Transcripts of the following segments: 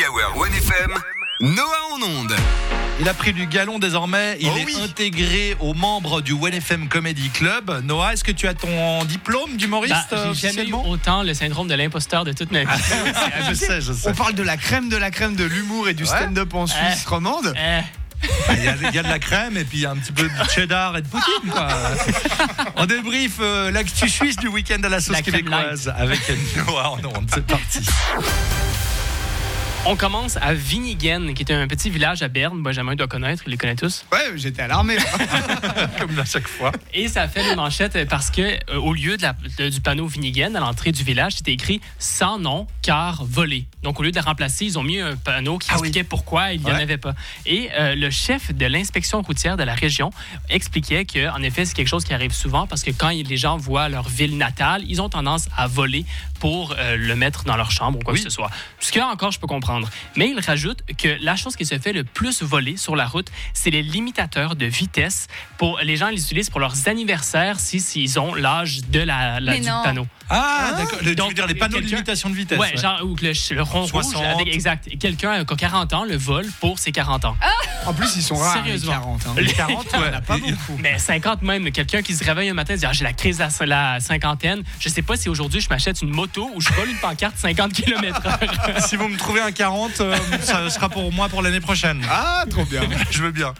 Happy Hour 1FM, Noah en onde. Il a pris du galon désormais. Il Oh est oui. intégré aux membres du FM Comedy Club. Noah, est-ce que tu as ton diplôme d'humoriste Bah, j'ai jamais eu autant le syndrome de l'imposteur de toute ma vie. Ah, Je sais, je sais. On parle de la crème de la crème de l'humour et du Ouais. stand-up en Suisse romande. Euh, Ah, Il y, a, il y a de la crème et puis il y a un petit peu de cheddar et de poutine. Quoi. On débrief euh, l'actu suisse du week-end à la sauce La québécoise avec Noah en onde. C'est parti. On commence à Vinigen, qui est un petit village à Berne. Benjamin doit connaître, il les connaît tous. Ouais, j'étais à l'armée. Comme à chaque fois. Et ça fait les manchettes parce que euh, au lieu de la- de- du panneau Vinigen à l'entrée du village, c'était écrit sans nom car volé. Donc au lieu de le remplacer, ils ont mis un panneau qui Ah oui. expliquait pourquoi il n'y en avait pas. Et euh, le chef de l'inspection routière de la région expliquait que en effet c'est quelque chose qui arrive souvent parce que quand les gens voient leur ville natale, ils ont tendance à voler pour euh, le mettre dans leur chambre ou quoi Oui. que ce soit. Ce que là encore je peux comprendre. Mais il rajoute que la chose qui se fait le plus voler sur la route, c'est les limitateurs de vitesse. Pour les gens les utilisent pour leurs anniversaires si s'ils ont l'âge de la, la- du non. panneau. Ah, d'accord. Le- Tu Donc, veux dire les panneaux de limitation de vitesse Ouais, genre ou le, le rond 60. rouge avec exact. Et Quelqu'un qui a 40 ans le vole pour ses 40 ans. En plus, ils sont rares, Sérieusement. les 40. hein. Les 40, ouais. Il y en a pas beaucoup. Mais 50 même, quelqu'un qui se réveille un matin et dit ah, j'ai la crise de la, la cinquantaine. Je sais pas si aujourd'hui je m'achète une moto ou je vole une pancarte 50 km/h. Si vous me trouvez un 40, euh, ça sera pour moi pour l'année prochaine. Ah, trop bien. Je veux bien.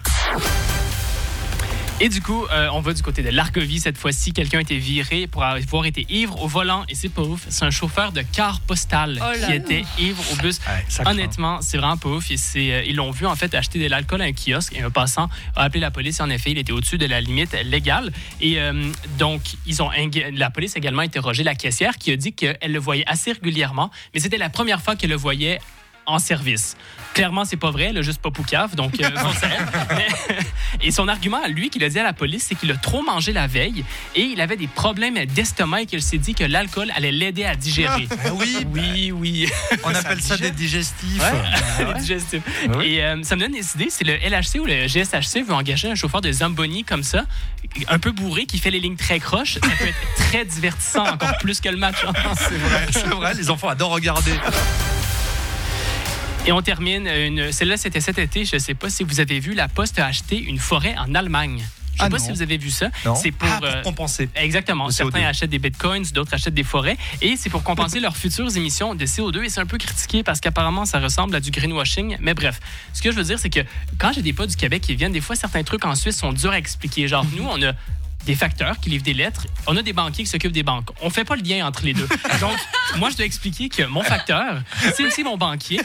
Et du coup, euh, on va du côté de l'Argovie cette fois-ci. Quelqu'un a été viré pour avoir été ivre au volant et c'est pas ouf. C'est un chauffeur de car postal Oh qui était ivre au bus. Ouais. Honnêtement, c'est vraiment pas ouf. Et euh, ils l'ont vu en fait acheter de l'alcool à un kiosque et un passant a appelé la police. Et en effet, il était au-dessus de la limite légale. Et euh, donc, ils ont ing- la police a également interrogé la caissière qui a dit qu'elle le voyait assez régulièrement, mais c'était la première fois qu'elle le voyait en service. Clairement, c'est pas vrai, elle a juste pas poucave, donc euh. Mais- et son argument à lui, qu'il a dit à la police, c'est qu'il a trop mangé la veille et il avait des problèmes d'estomac et qu'il s'est dit que l'alcool allait l'aider à digérer. Ah oui, Oui, oui. on appelle ça des digestifs. Les digestifs. Ah oui. Et euh, ça me donne des idées. C'est le LHC ou le GSHC veut engager un chauffeur de Zamboni comme ça, un peu bourré, qui fait les lignes très croches. Ça peut être très divertissant, encore plus que le match. hein. C'est vrai, c'est vrai, les enfants adorent regarder. Et on termine. Une... Celle-là, c'était cet été. Je ne sais pas si vous avez vu, la Poste a acheté une forêt en Allemagne. Je ne sais Ah pas non. si vous avez vu ça. C'est pour. Ah, pour euh, compenser. Exactement. Certains CO2. achètent des bitcoins, d'autres achètent des forêts. Et c'est pour compenser leurs futures émissions de CO2. Et c'est un peu critiqué parce qu'apparemment, ça ressemble à du greenwashing. Mais bref, ce que je veux dire, c'est que quand j'ai des potes du Québec qui viennent, des fois, certains trucs en Suisse sont durs à expliquer. Genre, nous, on a des facteurs qui livrent des lettres. On a des banquiers qui s'occupent des banques. On fait pas le lien entre les deux. Donc, moi, je dois expliquer que mon facteur, c'est aussi mon banquier.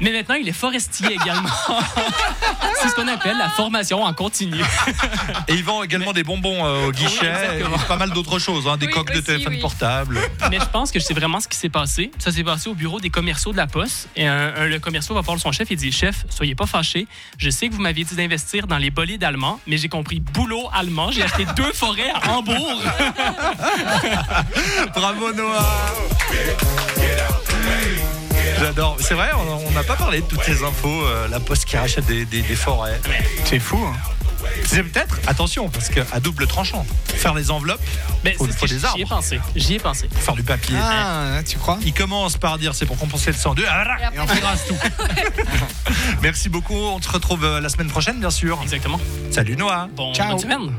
Mais maintenant, il est forestier également. c'est ce qu'on appelle la formation en continu. Et ils vendent également des bonbons euh, au guichet exactement. et pas mal d'autres choses, hein, des Oui, coques de téléphone oui. portable. Mais je pense que c'est vraiment ce qui s'est passé. Ça s'est passé au bureau des commerciaux de la Poste. Et un- un- le commercial va voir son chef et dit Chef, soyez pas fâché. Je sais que vous m'aviez dit d'investir dans les bolides allemands, mais j'ai compris boulot allemand. J'ai acheté deux forêts à Hambourg. Bravo Noah J'adore. C'est vrai, on n'a pas parlé de toutes ces infos. euh, la poste qui rachète des, des- des forêts. C'est fou. hein. C'est peut-être, attention, parce qu'à double tranchant, faire les enveloppes, Mais Faut- faut des J'y ai arbres. pensé. J'y ai pensé. faire du papier. Ah, tu crois? Il commence par dire c'est pour compenser le CO2. Et Et on rase tout. Merci beaucoup. On se retrouve euh, la semaine prochaine, bien sûr. Exactement. Salut Noah. Bon, Ciao. bonne semaine.